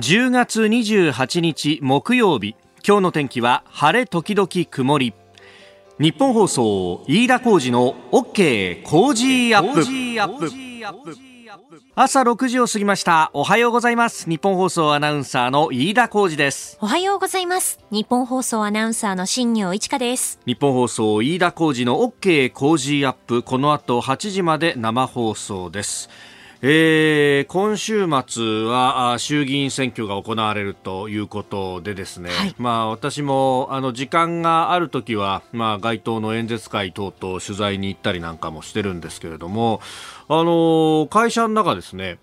10月28日木曜日。今日の天気は晴れ時々曇り。日本放送飯田浩二の OK 工事アップ。朝6時を過ぎました。おはようございます。日本放送アナウンサーの飯田浩二です。おはようございます。日本放送アナウンサーの新業一華です。日本放送飯田浩二の OK 工事アップ。この後8時まで生放送ですえー、今週末は衆議院選挙が行われるということでですね、はい、まあ私もあの時間がある時はまあ街頭の演説会等々取材に行ったりなんかもしてるんですけれどもあの会社の中ですね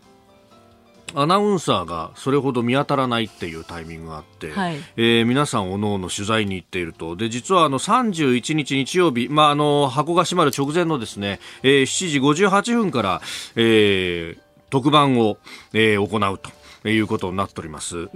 アナウンサーがそれほど見当たらないっていうタイミングがあって、はい、えー、皆さんおのおの取材に行っているとで実はあの31日日曜日、まあ、あの箱が閉まる直前のですね、えー、7時58分から、えー、特番を、えー、行うと。いうことになっております。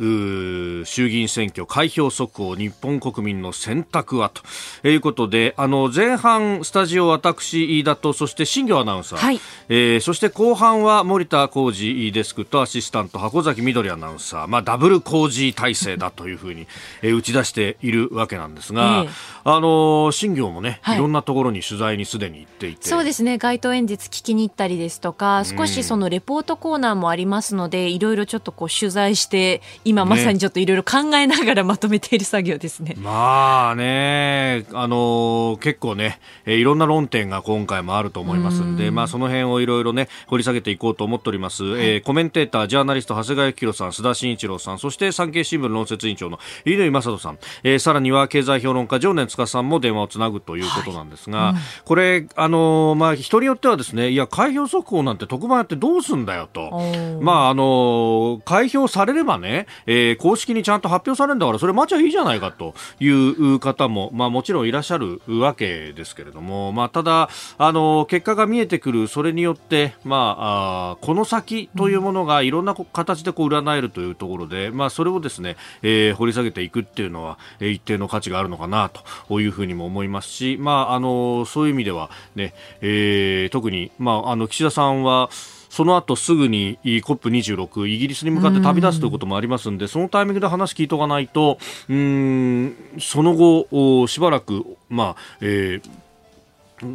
衆議院選挙開票速報日本国民の選択はと。いうことであの前半スタジオ私飯田とそして新業アナウンサー、はい、えー、そして後半は森田浩二デスクとアシスタント箱崎みどりアナウンサー、まあ、ダブル工事体制だというふうに、えー、打ち出しているわけなんですが、えー、あの新業もね、はい、いろんなところに取材にすでに行っていて。そうですね。街頭演説聞きに行ったりですとか少しそのレポートコーナーもありますのでいろいろちょっとこう取材して今まさにちょっといろいろ考えながらまとめている作業ですね。ねまあね、あの結構ね、えいろんな論点が今回もあると思いますんで、まあその辺をいろいろね掘り下げていこうと思っております。はい、えー、コメンテータージャーナリスト長谷川幸宏さん、須田慎一郎さん、そして産経新聞論説委員長の飯野正人さん、えー、さらには経済評論家常年司さんも電話をつなぐということなんですが、はいうん、これあのまあ人によってはですね、いや開票速報なんて特番やってどうすんだよと、まああの開票されればね、えー、公式にちゃんと発表されるんだからそれ待ちゃいいじゃないかという方も、まあ、もちろんいらっしゃるわけですけれども、まあ、ただあの結果が見えてくるそれによって、まあ、あこの先というものがいろんな形でこう占えるというところで、まあ、それをですね、えー、掘り下げていくっていうのは、え、一定の価値があるのかなというふうにも思いますし、まあ、あのそういう意味ではね、えー、特に、まあ、あの岸田さんはその後すぐに COP26 イギリスに向かって旅立つということもありますのでそのタイミングで話聞いておかないとうんその後しばらく、まあえー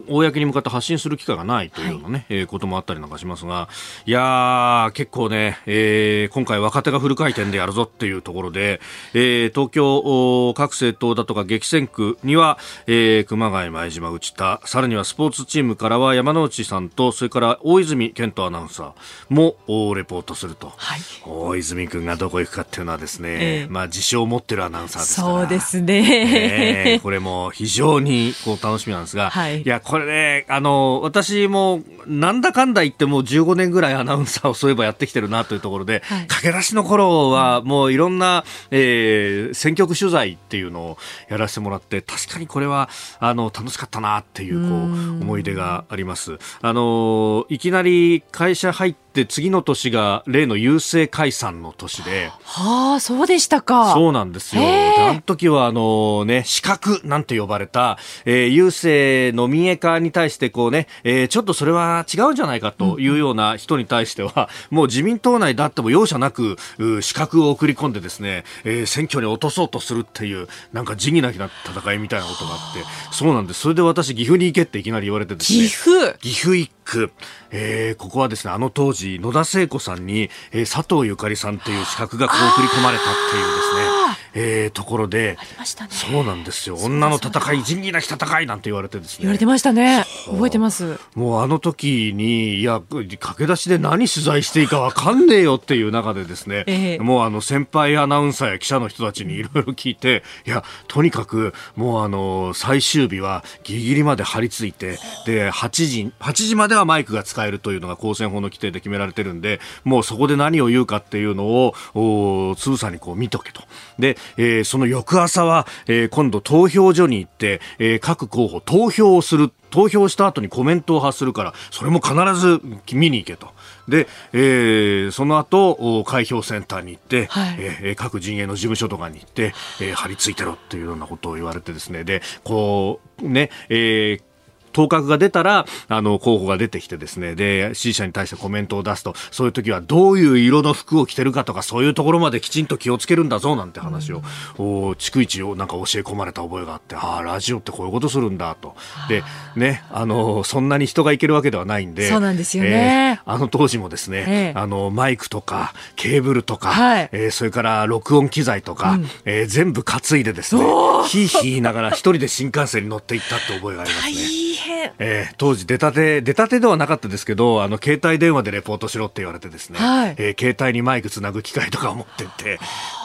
公に向かって発信する機会がないというようなね、はい、えー、こともあったりなんかしますが、いやー、結構ね、えー、今回若手がフル回転でやるぞっていうところで、えー、東京各政党だとか激戦区には、えー、熊谷前島内田、さらにはスポーツチームからは山内さんと、それから大泉健人アナウンサーもレポートすると。はい、大泉君がどこ行くかっていうのはですね、えー、まあ自称を持ってるアナウンサーですから。そうですね。えー、これも非常にこう楽しみなんですが、はい、いや、これね、あの、私も、なんだかんだ言ってもう15年ぐらいアナウンサーをそういえばやってきてるなというところで、はい、駆け出しの頃はもういろんな、えー、選挙区取材っていうのをやらせてもらって、確かにこれは、あの、楽しかったなっていう、こう、思い出があります。あの、いきなり会社入ってって次の年が例の郵政解散の年で。はあ、そうでしたか。そうなんですよ。あの時はあのね、資格なんて呼ばれた、えー、郵政の民営化に対してこうね、えー、ちょっとそれは違うんじゃないかというような人に対しては、うん、もう自民党内だっても容赦なく、資格を送り込んでですね、えー、選挙に落とそうとするっていう、なんか仁義なきな戦いみたいなことがあって、そうなんです。それで私岐阜に行けっていきなり言われてですね。岐阜岐阜行く。えー、ここはですね、あの当時、野田聖子さんに、えー、佐藤ゆかりさんという資格がこう送り込まれたっていうですね、えー、ところで、ね、そうなんですよ。女の戦い、仁義なき戦いなんて言われてですね。言われてましたね。覚えてます。もうあの時に、いや、駆け出しで何取材していいかわかんねえよっていう中でですね、えー、もうあの先輩アナウンサーや記者の人たちにいろいろ聞いて、いや、とにかくもうあの、最終日はギリギリまで張り付いて、で、8時、8時まではマイクが使えるというのが公選法の規定で決められてるんで、もうそこで何を言うかっていうのを、おつぶさにこう見とけと。で、えー、その翌朝は、えー、今度投票所に行って、えー、各候補投票をする。投票した後にコメントを発するから、それも必ず見に行けと。で、えー、その後、開票センターに行って、はい、えー、各陣営の事務所とかに行って、えー、張り付いてろっていうようなことを言われてですね、で、こう、ね、えー、当確が出たら、あの、候補が出てきてですね、で、支持者に対してコメントを出すと、そういう時はどういう色の服を着てるかとか、そういうところまできちんと気をつけるんだぞ、なんて話を、うん、逐一をなんか教え込まれた覚えがあって、ああ、ラジオってこういうことするんだと。で、ね、あの、そんなに人が行けるわけではないんで、そうなんですよね。えー、あの当時もですね、えー、あの、マイクとか、ケーブルとか、はい、えー、それから録音機材とか、うん、えー、全部担いでですね、ひいひい言いながら一人で新幹線に乗っていったって覚えがありますね。えー、当時出たて、出たてではなかったですけど、あの、携帯電話でレポートしろって言われてですね、はい、えー、携帯にマイクつなぐ機械とかを持ってって、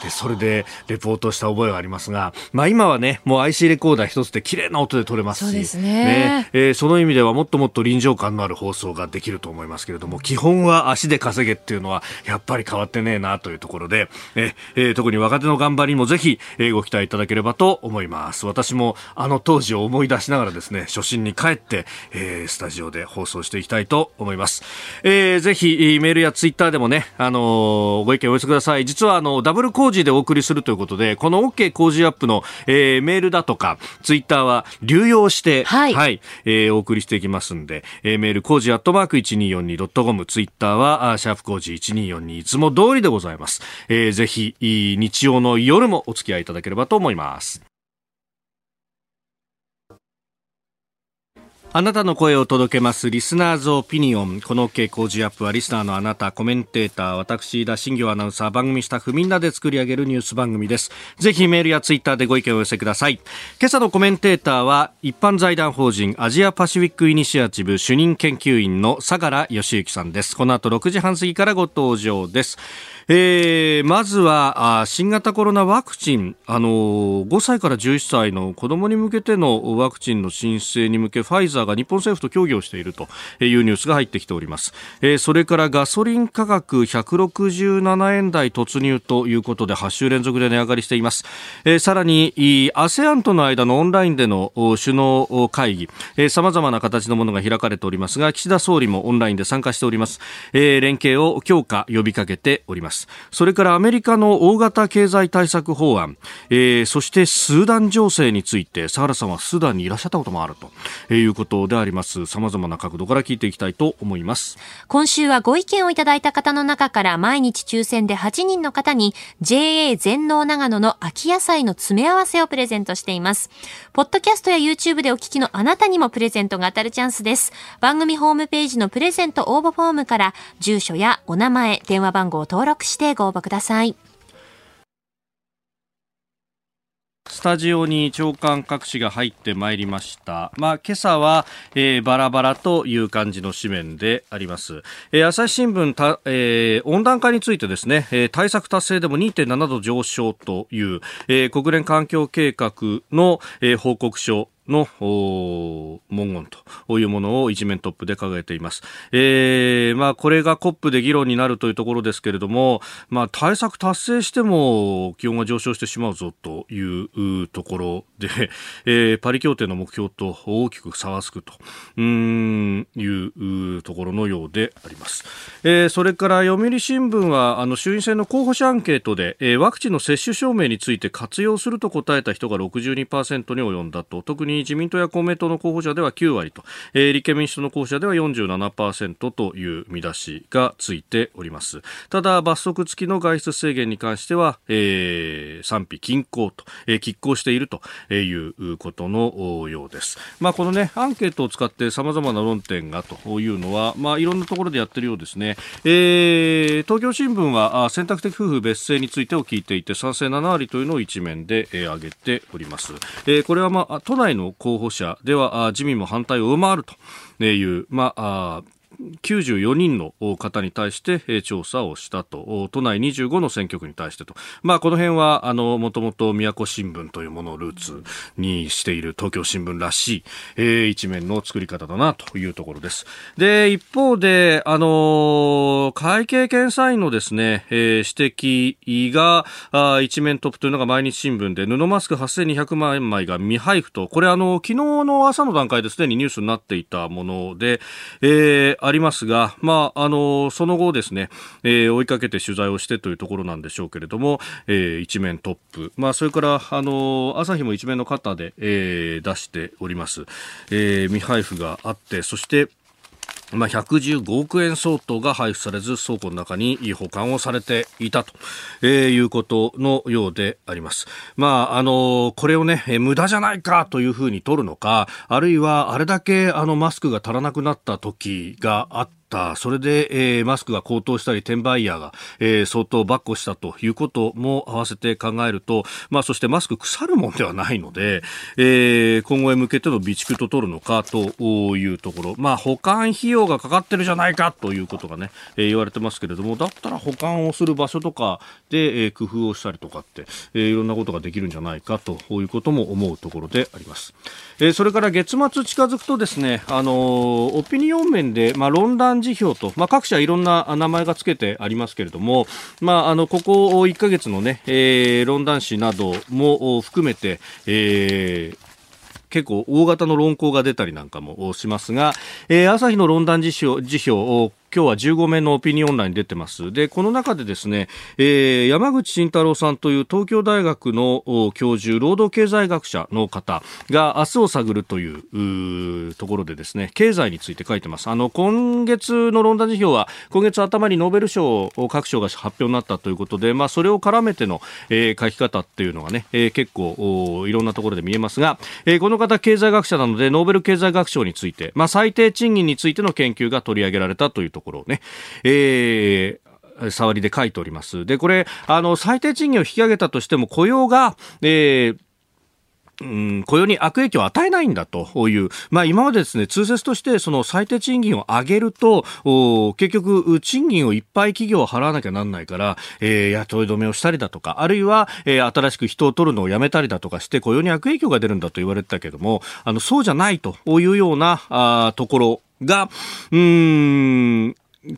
で、それでレポートした覚えがありますが、まあ今はね、もう IC レコーダー一つで綺麗な音で撮れますし、そうですね。ねえー、その意味ではもっともっと臨場感のある放送ができると思いますけれども、基本は足で稼げっていうのは、やっぱり変わってねえなというところで、えー、特に若手の頑張りもぜひ、えー、ご期待いただければと思います。私もあの当時を思い出しながらですね、初心に帰って、えー、スタジオで放送していきたいと思います。えー、ぜひ、メールやツイッターでもね、あのー、ご意見お寄せください。実はあの、ダブル工事でお送りするということで、この OK 工事アップの、えー、メールだとか、ツイッターは流用して、はい、はい、えー、お送りしていきますんで、えー、メール工事アットマーク 1242.com、ツイッターは、シャープ工事1242、いつも通りでございます。えー、ぜひ、日曜の夜もお付き合いいただければと思います。あなたの声を届けますリスナーズオピニオン。この傾向ジアップはリスナーのあなた、コメンテーター、私、田新行アナウンサー、番組スタッフみんなで作り上げるニュース番組です。ぜひメールやツイッターでご意見を寄せください。今朝のコメンテーターは、一般財団法人アジアパシフィックイニシアチブ主任研究員の相良義之さんです。この後6時半過ぎからご登場です。えー、まずは新型コロナワクチン、あの5歳から11歳の子どもに向けてのワクチンの申請に向けファイザーが日本政府と協議をしているというニュースが入ってきております、えー、それからガソリン価格167円台突入ということで8週連続で値上がりしています、えー、さらに ASEAN との間のオンラインでの首脳会議。さまざまな形のものが開かれておりますが岸田総理もオンラインで参加しております、えー、連携を強化呼びかけております。ます。それからアメリカの大型経済対策法案、えー、そしてスーダン情勢について佐原さんはスーダンにいらっしゃったこともあると。いうことであります。様々な角度から聞いていきたいと思います。今週はご意見をいただいた方の中から毎日抽選で8人の方に JA 全農長野の秋野菜の詰め合わせをプレゼントしています。ポッドキャストや YouTube でお聞きのあなたにもプレゼントが当たるチャンスです。番組ホームページのプレゼント応募フォームから住所やお名前電話番号を登録してご応募ください。スタジオに長官各紙が入ってまいりました。まあ、今朝は、えー、バラバラという感じの紙面であります。えー、朝日新聞た、えー、温暖化についてですね、えー、対策達成でも2.7度上昇という、えー、国連環境計画の、えー、報告書の文言というものを一面トップで掲げています。えー、まあこれが COP で議論になるというところですけれども、まあ対策達成しても気温が上昇してしまうぞというところで、えー、パリ協定の目標と大きく差がつくとうんいうところのようであります。えー、それから読売新聞はあの衆院選の候補者アンケートで、えー、ワクチンの接種証明について活用すると答えた人が62%に及んだと特に自民党や公明党の候補者では9割と、えー、立憲民主党の候補者では47%という見出しがついております。ただ罰則付きの外出制限に関しては、えー、賛否均衡と、えー、拮抗しているということのようです。まあこのねアンケートを使って様々な論点がというのはまあいろんなところでやってるようですね、えー、東京新聞は選択的夫婦別姓についてを聞いていて賛成7割というのを一面で、えー、挙げております、えー、これはまあ都内のの候補者では自民も反対を上回るという、まあ、94人の方に対して調査をしたと。都内25の選挙区に対してと、まあ、この辺はあのもともと宮古新聞というものをルーツにしている東京新聞らしい、えー、一面の作り方だなというところです。で一方で、あの会計検査院のですね、えー、指摘があ一面トップというのが毎日新聞で布マスク8200万枚が未配布と。これあの昨日の朝の段階ですでにニュースになっていたもので、えーありますが、まあ、あのその後ですね、えー、追いかけて取材をしてというところなんでしょうけれども、えー、一面トップ、まあ、それからあの朝日も一面の肩で、えー、出しております、えー、未配布があってそしてまあ、115億円相当が配布されず倉庫の中に保管をされていたと、えー、いうことのようであります。まあ、あのこれをね、無駄じゃないかというふうに取るのか、あるいはあれだけあのマスクが足らなくなった時があって、それで、えー、マスクが高騰したり、転売ヤーが、えー、相当ばっこしたということも合わせて考えると、まあ、そしてマスク腐るもんではないので、えー、今後へ向けての備蓄と取るのかというところ、まあ、保管費用がかかってるじゃないかということがね、えー、言われてますけれども、だったら保管をする場所とかで、えー、工夫をしたりとかって、えー、いろんなことができるんじゃないかということも思うところであります。え、それから月末近づくとですね、あの、オピニオン面で、まあ、論壇辞表と、まあ、各社いろんな名前が付けてありますけれども、まあ、あの、ここ1ヶ月のね、えー、論壇誌なども含めて、えー、結構大型の論考が出たりなんかもしますが、えー、朝日の論壇辞表辞表今日は15名のオピニオン欄に出てます。で、この中でですね、えー、山口慎太郎さんという東京大学の教授、労働経済学者の方が明日を探るというところでですね、経済について書いてます。あの、今月の論壇辞表は、今月頭にノーベル賞を各賞が発表になったということで、まあ、それを絡めての、えー、書き方っていうのがね、えー、結構いろんなところで見えますが、えー、この方経済学者なので、ノーベル経済学賞について、まあ、最低賃金についての研究が取り上げられたというとところをね、えー、触りで書いております。で、これ、あの、最低賃金を引き上げたとしても雇用が、えー、うん、雇用に悪影響を与えないんだという、まあ、今までですね、通説としてその最低賃金を上げると、結局、賃金をいっぱい企業は払わなきゃなんないから、えー、雇い止めをしたりだとか、あるいは、えー、新しく人を取るのをやめたりだとかして雇用に悪影響が出るんだと言われてたけども、あの、そうじゃないというようなあところが、うーん、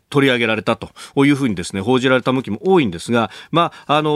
取り上げられたというふうにですね、報じられた向きも多いんですが、まあ、あのー、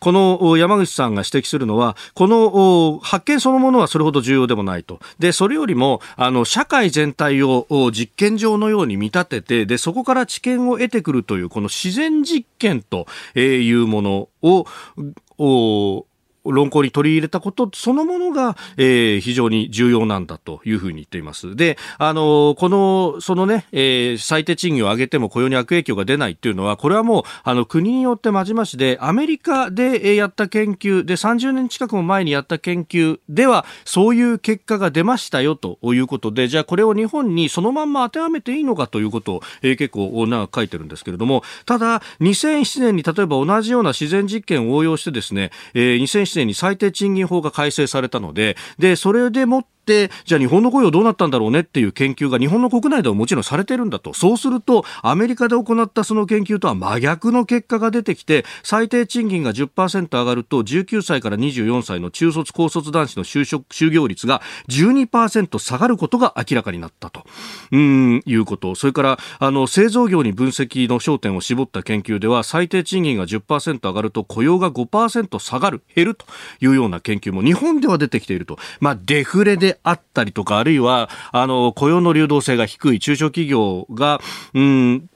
この山口さんが指摘するのは、この発見そのものはそれほど重要でもないと。で、それよりも、あの、社会全体を実験場のように見立てて、で、そこから知見を得てくるという、この自然実験というものを、論考に取り入れたことそのものが、えー、非常に重要なんだというふうに言っています。で、あの、この、そのね、えー、最低賃金を上げても雇用に悪影響が出ないっていうのは、これはもう、あの、国によってまじましで、アメリカでやった研究で、30年近くも前にやった研究では、そういう結果が出ましたよということで、じゃあこれを日本にそのまんま当てはめていいのかということを、えー、結構長く書いてるんですけれども、ただ、2007年に例えば同じような自然実験を応用してですね、えー、2007年に最低賃金法が改正されたので、で、それでもっ、じゃあ日本の雇用どうなったんだろうねっていう研究が日本の国内ではもちろんされてるんだと。そうすると、アメリカで行ったその研究とは真逆の結果が出てきて、最低賃金が10%上がると、19歳から24歳の中卒高卒男子の就職、就業率が12%下がることが明らかになったと。うん、いうこと。それから、あの、製造業に分析の焦点を絞った研究では、最低賃金が10%上がると雇用が5%下がる、減るというような研究も日本では出てきていると。まあ、デフレであったりとか、あるいは、あの、雇用の流動性が低い中小企業が、うん、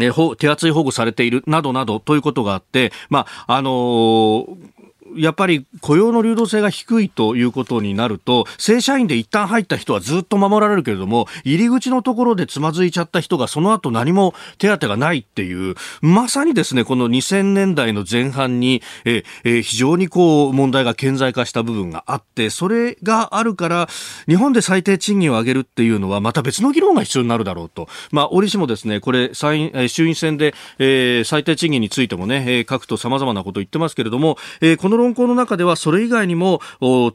え手厚い保護されているなどなどということがあって、まあ、あのーやっぱり雇用の流動性が低いということになると、正社員で一旦入った人はずっと守られるけれども、入り口のところでつまずいちゃった人がその後何も手当がないっていう、まさにですね、この2000年代の前半に、ええ非常にこう問題が顕在化した部分があって、それがあるから、日本で最低賃金を上げるっていうのはまた別の議論が必要になるだろうと。まあ、折しもですね、これ、衆院選で、えー、最低賃金についてもね、各党様々なことを言ってますけれども、えー、この論考の中ではそれ以外にも給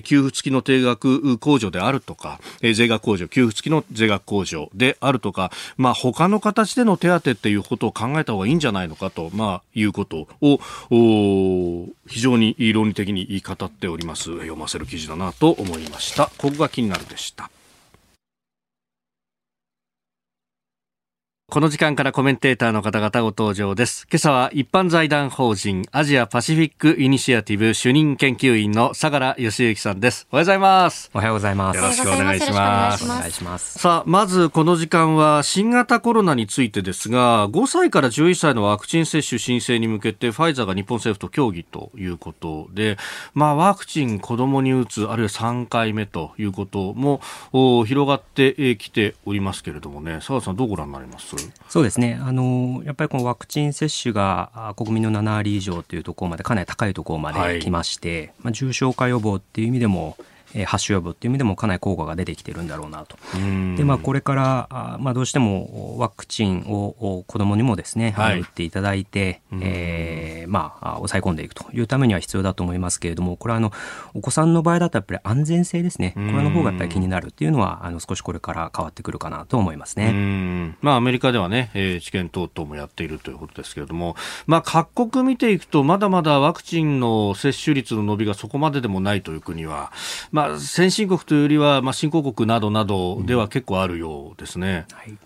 付付きの定額控除であるとか、税額控除給付付きの税額控除であるとか、まあ、他の形での手当っていうことを考えた方がいいんじゃないのかと、まあ、いうことを非常に論理的に語っております読ませる記事だなと思いました。ここが気になるでした。この時間からコメンテーターの方々ご登場です。今朝は一般財団法人アジアパシフィックイニシアティブ主任研究員の相良義之さんです。おはようございます。おはようございます。よろしくお願いします。お願いします。さあ、まずこの時間は新型コロナについてですが、5歳から11歳のワクチン接種申請に向けてファイザーが日本政府と協議ということで、まあワクチン子供に打つ、あるいは3回目ということも広がってきておりますけれどもね、佐賀さんどうご覧になります？そうですね。あの、やっぱりこのワクチン接種が国民の7割以上というところまで、かなり高いところまで来まして、はい、まあ、重症化予防っていう意味でも、え発症予防っていう意味でもかなり効果が出てきてるんだろうなと。で、まあ、これから、あまあ、どうしてもワクチンを子供にもですね、はい、打っていただいて、えー、まあ、抑え込んでいくというためには必要だと思いますけれども、これはあの、お子さんの場合だとやっぱり安全性ですね。これの方がやっぱり気になるっていうのは、あの、少しこれから変わってくるかなと思いますね。まあ、アメリカではね、えー、治験等々もやっているということですけれども、まあ、各国見ていくと、まだまだワクチンの接種率の伸びがそこまででもないという国は、まあ、先進国というよりは、まあ、新興国などなどでは結構あるようですね。うんはい、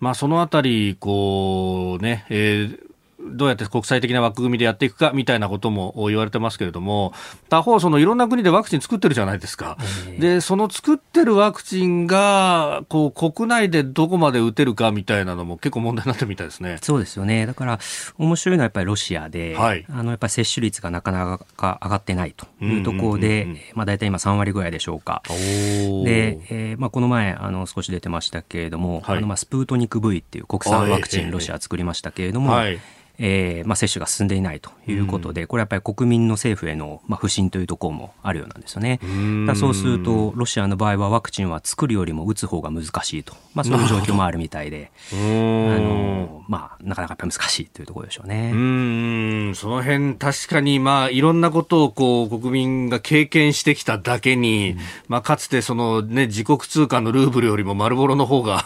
まあ、そのあたり、こうね、えーどうやって国際的な枠組みでやっていくかみたいなことも言われてますけれども、他方、そのいろんな国でワクチン作ってるじゃないですか。で、その作ってるワクチンが、こう、国内でどこまで打てるかみたいなのも結構問題になってるみたいですね。そうですよね。だから、面白いのはやっぱりロシアで、はい、あの、やっぱり接種率がなかなか上がってないというところで、まあ大体今3割ぐらいでしょうか。で、えー、まあこの前、あの、少し出てましたけれども、はい、あの、まあスプートニク V っていう国産ワクチン、ロシア作りましたけれども、はいえーまあ、接種が進んでいないということで、これはやっぱり国民の政府への、まあ、不信というところもあるようなんですよね。だそうすると、ロシアの場合はワクチンは作るよりも打つ方が難しいと、まあ、そういう状況もあるみたいで、あのまあ、なかなかやっぱり難しいというところでしょうね。うん。その辺確かに、まあ、いろんなことをこう国民が経験してきただけに、うん、まあ、かつてその、ね、自国通貨のルーブルよりも丸ボロの方が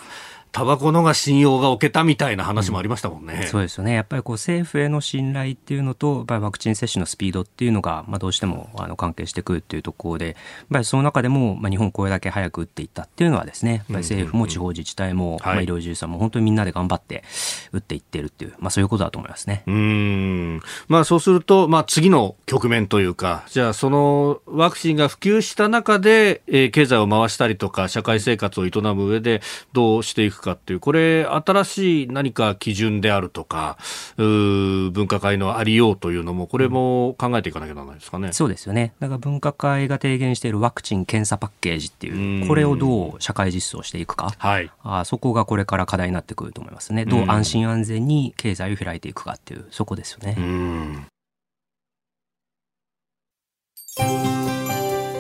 タバコのが信用が置けたみたいな話もありましたもんね。うん、そうですよね。やっぱりこう政府への信頼っていうのと、やっぱりワクチン接種のスピードっていうのが、まあどうしてもあの関係してくるっていうところで、やっぱりその中でも、まあ日本これだけ早く打っていったっていうのはですね、やっぱり政府も地方自治体も、まあ医療従事者も本当にみんなで頑張って打っていってるっていう、まあそういうことだと思いますね。うん。まあそうすると、まあ次の局面というか、じゃあそのワクチンが普及した中で、えー、経済を回したりとか、社会生活を営む上でどうしていくかっていう、これ新しい何か基準であるとか、分科会のありようというのも、これも考えていかなきゃならないですかね。そうですよね。だから分科会が提言しているワクチン・検査パッケージっていう、これをどう社会実装していくか、はい、あそこがこれから課題になってくると思いますね。どう安心安全に経済を開いていくかっていう、そこですよね。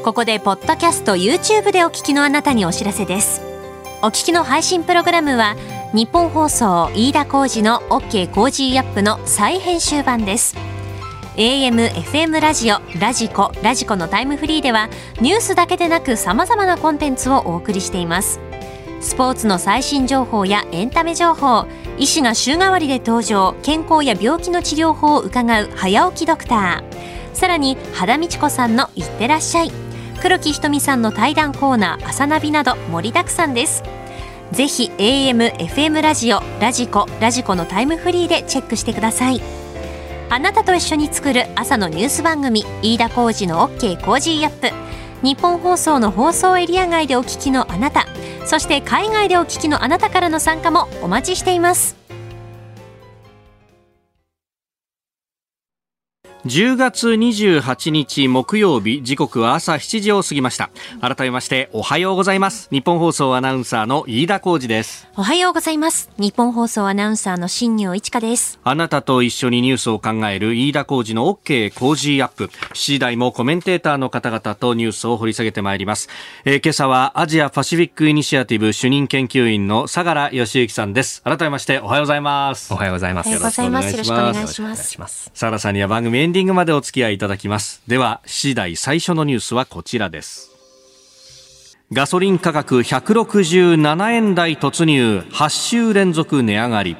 ここでポッドキャスト YouTube でお聞きのあなたにお知らせですお聞きの配信プログラムはニッポン放送飯田浩司の OK コージーアップの再編集版です。AM、FM ラジオ、ラジコ、ラジコのタイムフリーではニュースだけでなく様々なコンテンツをお送りしています。スポーツの最新情報やエンタメ情報医師が週替わりで登場健康や病気の治療法を伺う早起きドクター。さらに肌道子さんのいってらっしゃい。黒木ひとみさんの対談コーナー朝ナビなど盛りだくさんです。ぜひ AM、FM ラジオ、ラジコ、ラジコのタイムフリーでチェックしてください。あなたと一緒に作る朝のニュース番組飯田浩司の OK コージーアップ。ニッポン放送の放送エリア外でお聞きのあなたそして海外でお聞きのあなたからの参加もお待ちしています。10月28日木曜日時刻は朝7時を過ぎました。改めましておはようございます。日本放送アナウンサーの飯田浩二です。おはようございます。日本放送アナウンサーの新業一華です。あなたと一緒にニュースを考える飯田浩二の OK 工事アップ。7時台もコメンテーターの方々とニュースを掘り下げてまいります、えー、今朝はアジアパシフィックイニシアティブ主任研究員の相良義之さんです。改めましておはようございます。おはようございます。よろしくお願いします。相良さんには番組エンディングまでお付き合いいただきます。では次第最初のニュースはこちらです。ガソリン価格167円台突入。8週連続値上がり。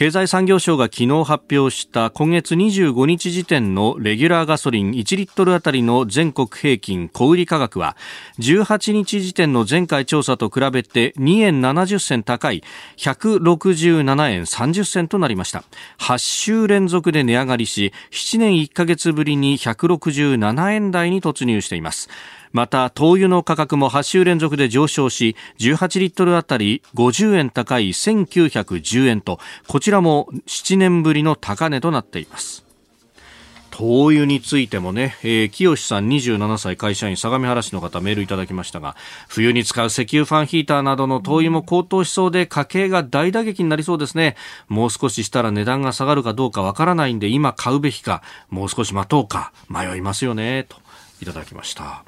経済産業省が昨日発表した今月25日時点のレギュラーガソリン1リットルあたりの全国平均小売価格は18日時点の前回調査と比べて2円70銭高い167円30銭となりました。8週連続で値上がりし7年1ヶ月ぶりに167円台に突入しています。また灯油の価格も8週連続で上昇し18リットルあたり50円高い1910円とこちらも7年ぶりの高値となっています。灯油についてもね、えー、清さん27歳会社員相模原市の方メールいただきましたが冬に使う石油ファンヒーターなどの灯油も高騰しそうで家計が大打撃になりそうですね。もう少ししたら値段が下がるかどうかわからないんで今買うべきかもう少し待とうか迷いますよねと。いただきました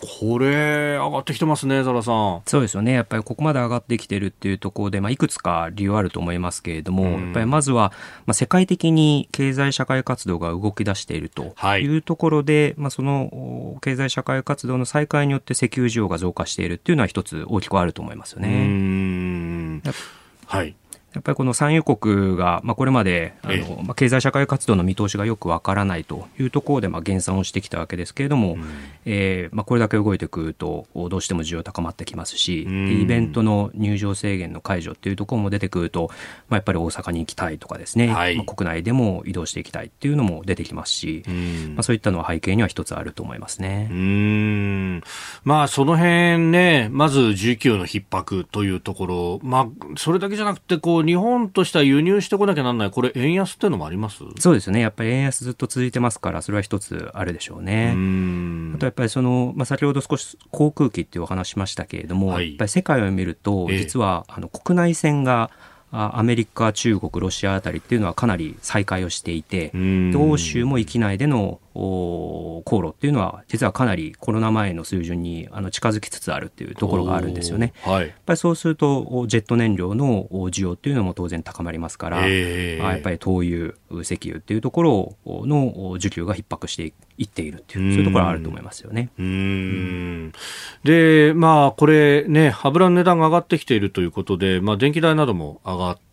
これ、上がってきてますね、ザラさん。そうですよね。やっぱりここまで上がってきてるっていうところで、まあ、いくつか理由あると思いますけれども、うん、やっぱりまずは、まあ、世界的に経済社会活動が動き出しているというところで、はい、まあ、その経済社会活動の再開によって石油需要が増加しているっていうのは一つ大きくあると思いますよね。はい。やっぱりこの産油国が、まあ、これまであの、まあ、経済社会活動の見通しがよくわからないというところで、まあ、減産をしてきたわけですけれども、うん、えー、まあ、これだけ動いてくるとどうしても需要高まってきますし、うん、イベントの入場制限の解除っていうところも出てくると、まあ、やっぱり大阪に行きたいとかですね、はい、まあ、国内でも移動していきたいっていうのも出てきますし、うん、まあ、そういったのは背景には一つあると思いますね。うん。まあ、その辺ね、まず需給の逼迫というところ、まあ、それだけじゃなくてこう日本としては輸入してこなきゃなんない、これ、円安っていうのもあります？そうですね、やっぱり円安ずっと続いてますから、それは一つあるでしょうね。うあとやっぱりその、まあ、先ほど少し航空機っていうお話しましたけれども、はい、やっぱり世界を見ると、実は、あの国内線が、アメリカ、中国、ロシアあたりっていうのはかなり再開をしていて、欧州も域内での航路。っていうのは実はかなりコロナ前の水準にあの近づきつつあるっていうところがあるんですよね。はい、やっぱりそうするとジェット燃料の需要っていうのも当然高まりますから、えー、やっぱり灯油、石油っていうところの需給が逼迫していっているっていうそういうところはあると思いますよね。うん、で、まあこれね油の値段が上がってきているということで、まあ電気代なども上がって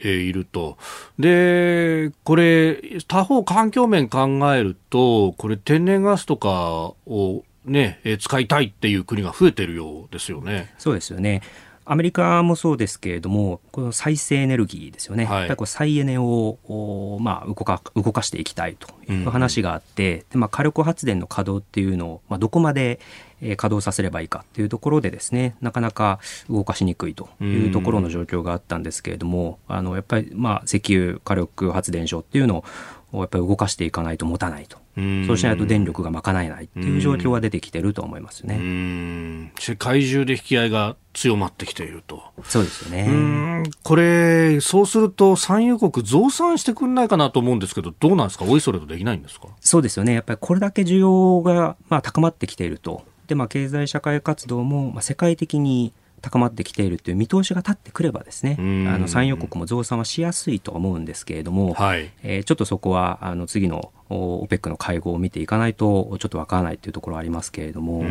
いると。で、これ、他方環境面考えると、これ天然ガスとかをね、使いたいっていう国が増えてるようですよね。そうですよね。アメリカもそうですけれども、この再生エネルギーですよね、はい、再エネを、まあ、動か動かしていきたいという話があって、うんうん、でまあ、火力発電の稼働っていうのを、まあ、どこまで稼働させればいいかっていうところでですねなかなか動かしにくいというところの状況があったんですけれども、あのやっぱり、まあ、石油火力発電所っていうのをやっぱり動かしていかないと持たないと。そうしないと電力が賄えないっていう状況が出てきてると思いますね。世界中で引き合いが強まってきていると。そうですよね。これ、そうすると産油国増産してくんないかなと思うんですけど、どうなんですか？おいそれとできないんですか？そうですよね。やっぱりこれだけ需要が、まあ、高まってきていると。で、まあ、経済社会活動も、まあ、世界的に高まってきているという見通しが立ってくればですねあの産油国も増産はしやすいと思うんですけれども、はい、えー、ちょっとそこはあの次の OPEC の会合を見ていかないとちょっとわからないというところはありますけれども、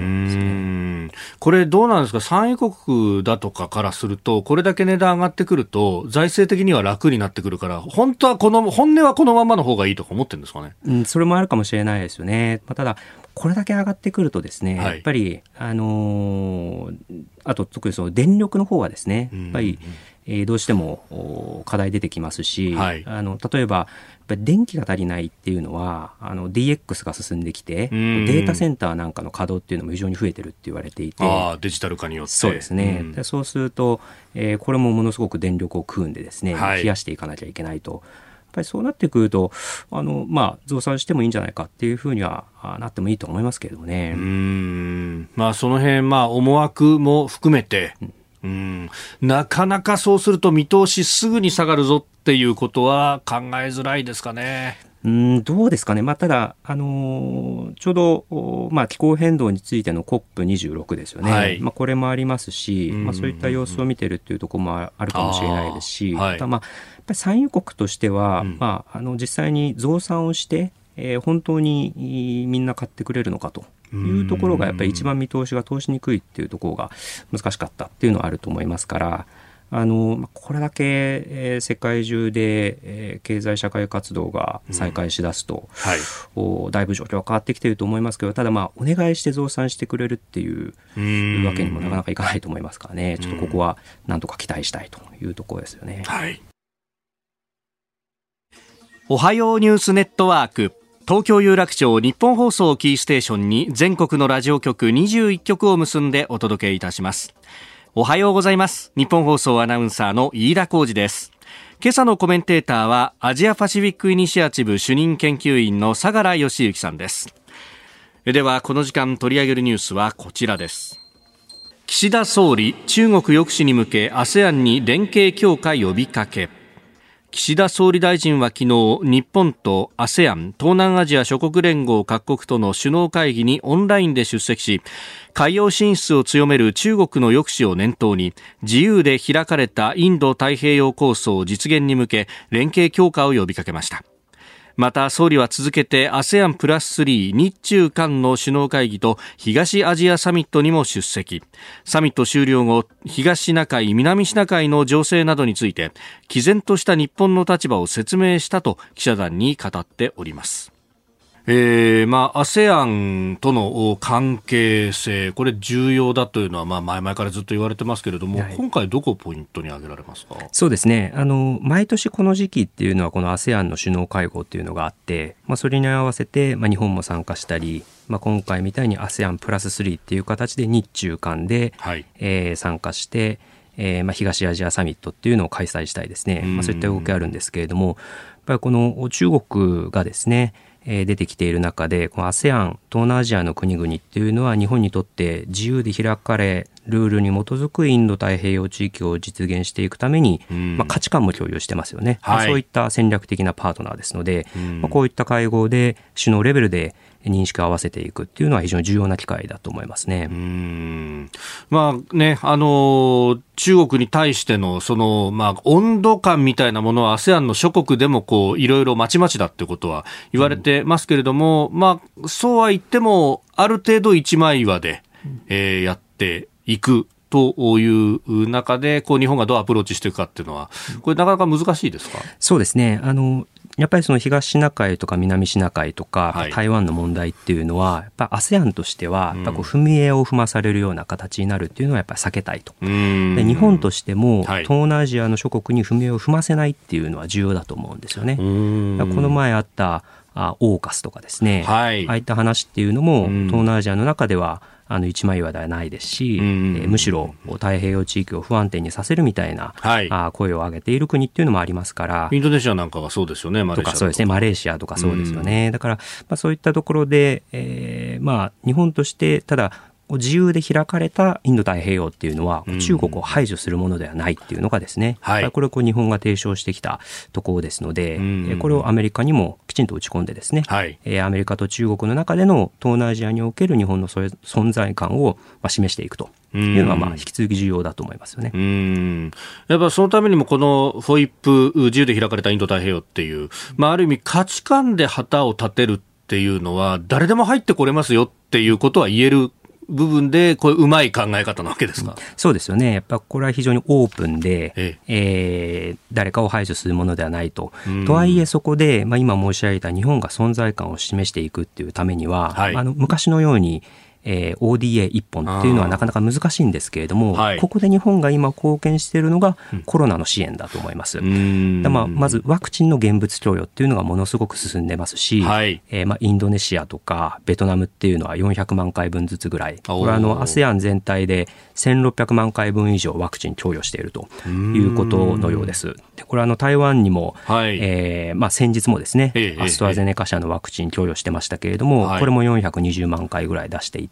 これどうなんですか？産油国だとかからするとこれだけ値段上がってくると財政的には楽になってくるから本当はこの本音はこのままの方がいいとか思ってるんですかね、うん、それもあるかもしれないですよね、まあ、ただこれだけ上がってくるとですね、はい、やっぱり、あのー、あと特にその電力の方はですね、やっぱり、えー、どうしても課題出てきますし、はい、あの例えば、電気が足りないっていうのは、あの DX が進んできて、データセンターなんかの稼働っていうのも非常に増えてるって言われていて、デジタル化によって。そうですね。でそうすると、えー、これもものすごく電力を食うんでですね、はい、冷やしていかなきゃいけないと。っぱりそうなってくると、あの、まあ、増産してもいいんじゃないかっていうふうにはなってもいいと思いますけれどもね。うん。まあ、その辺、まあ、思惑も含めて、うんうん、なかなかそうすると見通しすぐに下がるぞっていうことは考えづらいですかね。うんどうですかね、まあ、ただ、あのー、ちょうど、まあ、気候変動についての COP26 ですよね、はい、まあ、これもありますし、まあ、そういった様子を見てるっていうところもあるかもしれないですし、あはい、まあ、やっぱり産油国としては、うん、まあ、あの実際に増産をして、えー、本当にみんな買ってくれるのかというところが、やっぱり一番見通しが通しにくいっていうところが難しかったっていうのはあると思いますから。あのこれだけ、えー、世界中で、えー、経済社会活動が再開しだすと、うんはい、おだいぶ状況は変わってきていると思いますけどただまあお願いして増産してくれるっていうわけにもなかなかいかないと思いますからね。ちょっとここはなんとか期待したいというところですよね。はい、おはようニュースネットワーク。東京有楽町日本放送キーステーションに全国のラジオ局21局を結んでお届けいたしますおはようございます。日本放送アナウンサーの飯田浩二です。今朝のコメンテーターはアジアパシフィックイニシアチブ主任研究員の相良義之さんです。ではこの時間取り上げるニュースはこちらです。岸田総理中国抑止に向け ASEAN に連携強化呼びかけ。岸田総理大臣は昨日日本と ASEAN 東南アジア諸国連合各国との首脳会議にオンラインで出席し海洋進出を強める中国の抑止を念頭に自由で開かれたインド太平洋構想実現に向け連携強化を呼びかけました。また総理は続けて ASEAN プラス3日中韓の首脳会議と東アジアサミットにも出席。サミット終了後東シナ海南シナ海の情勢などについて毅然とした日本の立場を説明したと記者団に語っております。えー、まあ、ASEAN との関係性、これ重要だというのは、まあ、前々からずっと言われてますけれども、はい、今回どこをポイントに挙げられますか？そうですね。あの、毎年この時期っていうのは、この ASEAN の首脳会合っていうのがあって、まあ、それに合わせて、まあ、日本も参加したり、まあ、今回みたいに ASEAN プラス3っていう形で日中間で、はい、えー、参加して、えーまあ、東アジアサミットっていうのを開催したいですね、まあ、そういった動きあるんですけれども、やっぱりこの中国がですね、出てきている中で、この ASEAN、東南アジアの国々っていうのは日本にとって自由で開かれ、ルールに基づくインド太平洋地域を実現していくために、まあ、価値観も共有してますよね、はい、そういった戦略的なパートナーですので、まあ、こういった会合で首脳レベルで認識を合わせていくっていうのは非常に重要な機会だと思いますね。うんまあね、あの、中国に対してのその、まあ、温度感みたいなものは ASEAN の諸国でもこう、いろいろまちまちだってことは言われてますけれども、うん、まあ、そうは言っても、ある程度一枚岩で、えー、やっていくという中で、こう日本がどうアプローチしていくかっていうのは、これなかなか難しいですか？そうですね。あの、やっぱりその東シナ海とか南シナ海とか、台湾の問題っていうのは、やっぱ ASEAN としては、やっぱこう踏み絵を踏まされるような形になるっていうのはやっぱり避けたいと。で日本としても、東南アジアの諸国に踏み絵を踏ませないっていうのは重要だと思うんですよね。この前あったあオーカスとかですね、はい、ああいった話っていうのも、東南アジアの中ではあの一枚岩ではないですし、うん、えー、むしろ太平洋地域を不安定にさせるみたいな、はい、あ声を上げている国っていうのもありますから。インドネシアなんかはそうですよねとか。そうですねマレーシアとかそうですよね、うん、だから、まあ、そういったところで、えーまあ、日本としてただ自由で開かれたインド太平洋っていうのは、中国を排除するものではないっていうのがですね、はい、これをこう日本が提唱してきたところですので、これをアメリカにもきちんと打ち込んでですね、はい、アメリカと中国の中での東南アジアにおける日本の存在感を示していくと。いうのはまあ引き続き重要だと思いますよね。うん。やっぱそのためにもこのフォイップ自由で開かれたインド太平洋っていう、まあある意味価値観で旗を立てるっていうのは誰でも入ってこれますよっていうことは言える部分で、こういううまい考え方なわけですか、そうですよね。やっぱこれは非常にオープンで、えええー、誰かを排除するものではないと。とはいえそこで、まあ、今申し上げた日本が存在感を示していくっていうためには、はい、あの昔のように、えー、ODA 一本っていうのはなかなか難しいんですけれども、はい、ここで日本が今貢献しているのがコロナの支援だと思います。まあ、まずワクチンの現物供与っていうのがものすごく進んでますし、はい、えー、まあ、インドネシアとかベトナムっていうのは400万回分ずつぐらい、これはあの ASEAN 全体で1600万回分以上ワクチン供与しているということのようです。でこれはあの台湾にも、はい、えー、まあ、先日もですね、アストラゼネカ社のワクチン供与してましたけれども、これも420万回ぐらい出していて、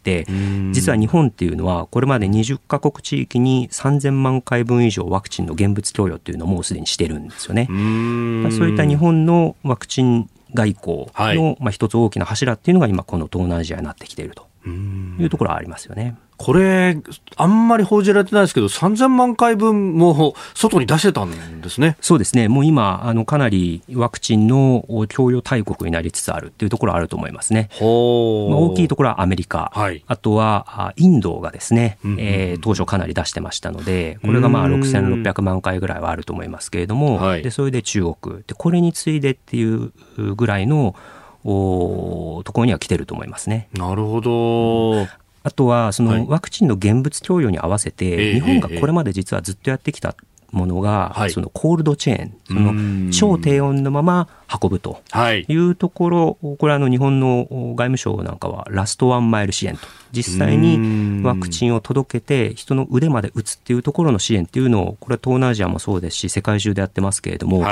実は日本っていうのは、これまで20カ国地域に3000万回分以上ワクチンの現物供与っていうのをもうすでにしてるんですよね。そういった日本のワクチン外交の、まあ、一つ大きな柱っていうのが今この東南アジアになってきているというところはありますよね。これ、あんまり報じられてないですけど、3000万回分も外に出してたんですね。そうですね。もう今、あの、かなりワクチンの供与大国になりつつあるっていうところあると思いますね。まあ、大きいところはアメリカ。はい、あとは、インドがですね、うんうん、えー、当初かなり出してましたので、これがまあ6600万回ぐらいはあると思いますけれども、はい、で、それで中国。で、これに次いでっていうぐらいの、おところには来てると思いますね。なるほど。あとはそのワクチンの現物供与に合わせて、日本がこれまで実はずっとやってきたものが、そのコールドチェーン、その超低温のまま運ぶと。い。うところ、これあの日本の外務省なんかはラストワンマイル支援と、実際にワクチンを届けて人の腕まで打つっていうところの支援っていうのを、これは東南アジアもそうですし、世界中でやってますけれども、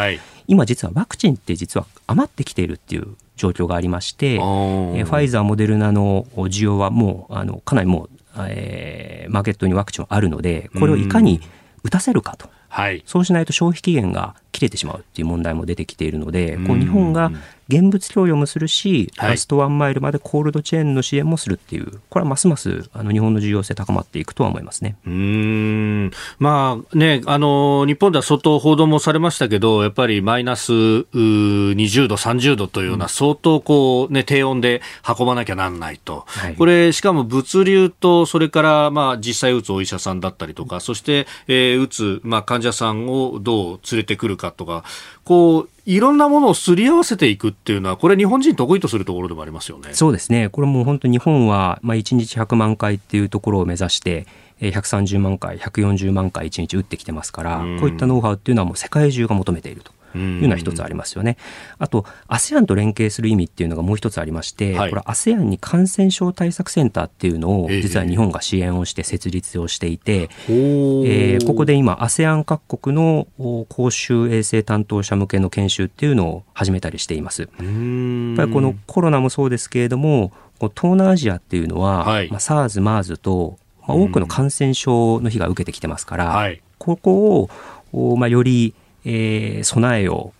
今実はワクチンって実は余ってきているっていう状況がありまして、えー、ファイザー、モデルナの需要はもうあのかなりもう、えー、マーケットにワクチンはあるので、これをいかに打たせるかと。はい、そうしないと消費期限が切れてしまうっていう問題も出てきているので、こう日本が現物供与もするし、ラストワンマイルまでコールドチェーンの支援もするっていう、これはますますあの日本の重要性高まっていくとは思いますね。うん。まあね、あの日本では相当報道もされましたけど、やっぱりマイナス20度、30度というような、相当こう、ね、低温で運ばなきゃなんないと、はい、これ、しかも物流と、それからまあ実際打つお医者さんだったりとか、そして、えー、打つ、まあ、患者さんをどう連れてくるかとか、こういろんなものをすり合わせていくっていうのは、これ、日本人得意とするところでもありますよね。そうですね、これも本当、日本は、まあ、1日100万回っていうところを目指して、130万回、140万回1日打ってきてますから、こういったノウハウっていうのはもう世界中が求めていると。いうのは一つありますよね。あと、ASEAN と連携する意味っていうのがもう一つありまして、はい、これ ASEAN に感染症対策センターっていうのを、実は日本が支援をして設立をしていて、えー、ここで今 ASEAN 各国の公衆衛生担当者向けの研修っていうのを始めたりしています。やっぱりこのコロナもそうですけれども、東南アジアっていうのは、はい、まあ、SARS、MERS と、まあ、多くの感染症の被害を受けてきてますから、はい、ここを、まあ、よりえー、備えを、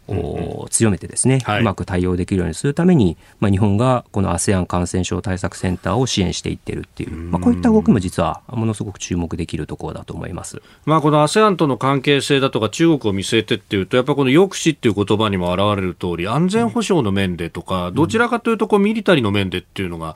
強めてですね、はい、うまく対応できるようにするために、まあ、日本がこの ASEAN 感染症対策センターを支援していってるっていう、まあ、こういった動きも実はものすごく注目できるところだと思います、まあ、この ASEAN との関係性だとか中国を見据えてっていうとやっぱこの抑止っていう言葉にも表れる通り安全保障の面でとか、どちらかというとこうミリタリーの面でっていうのが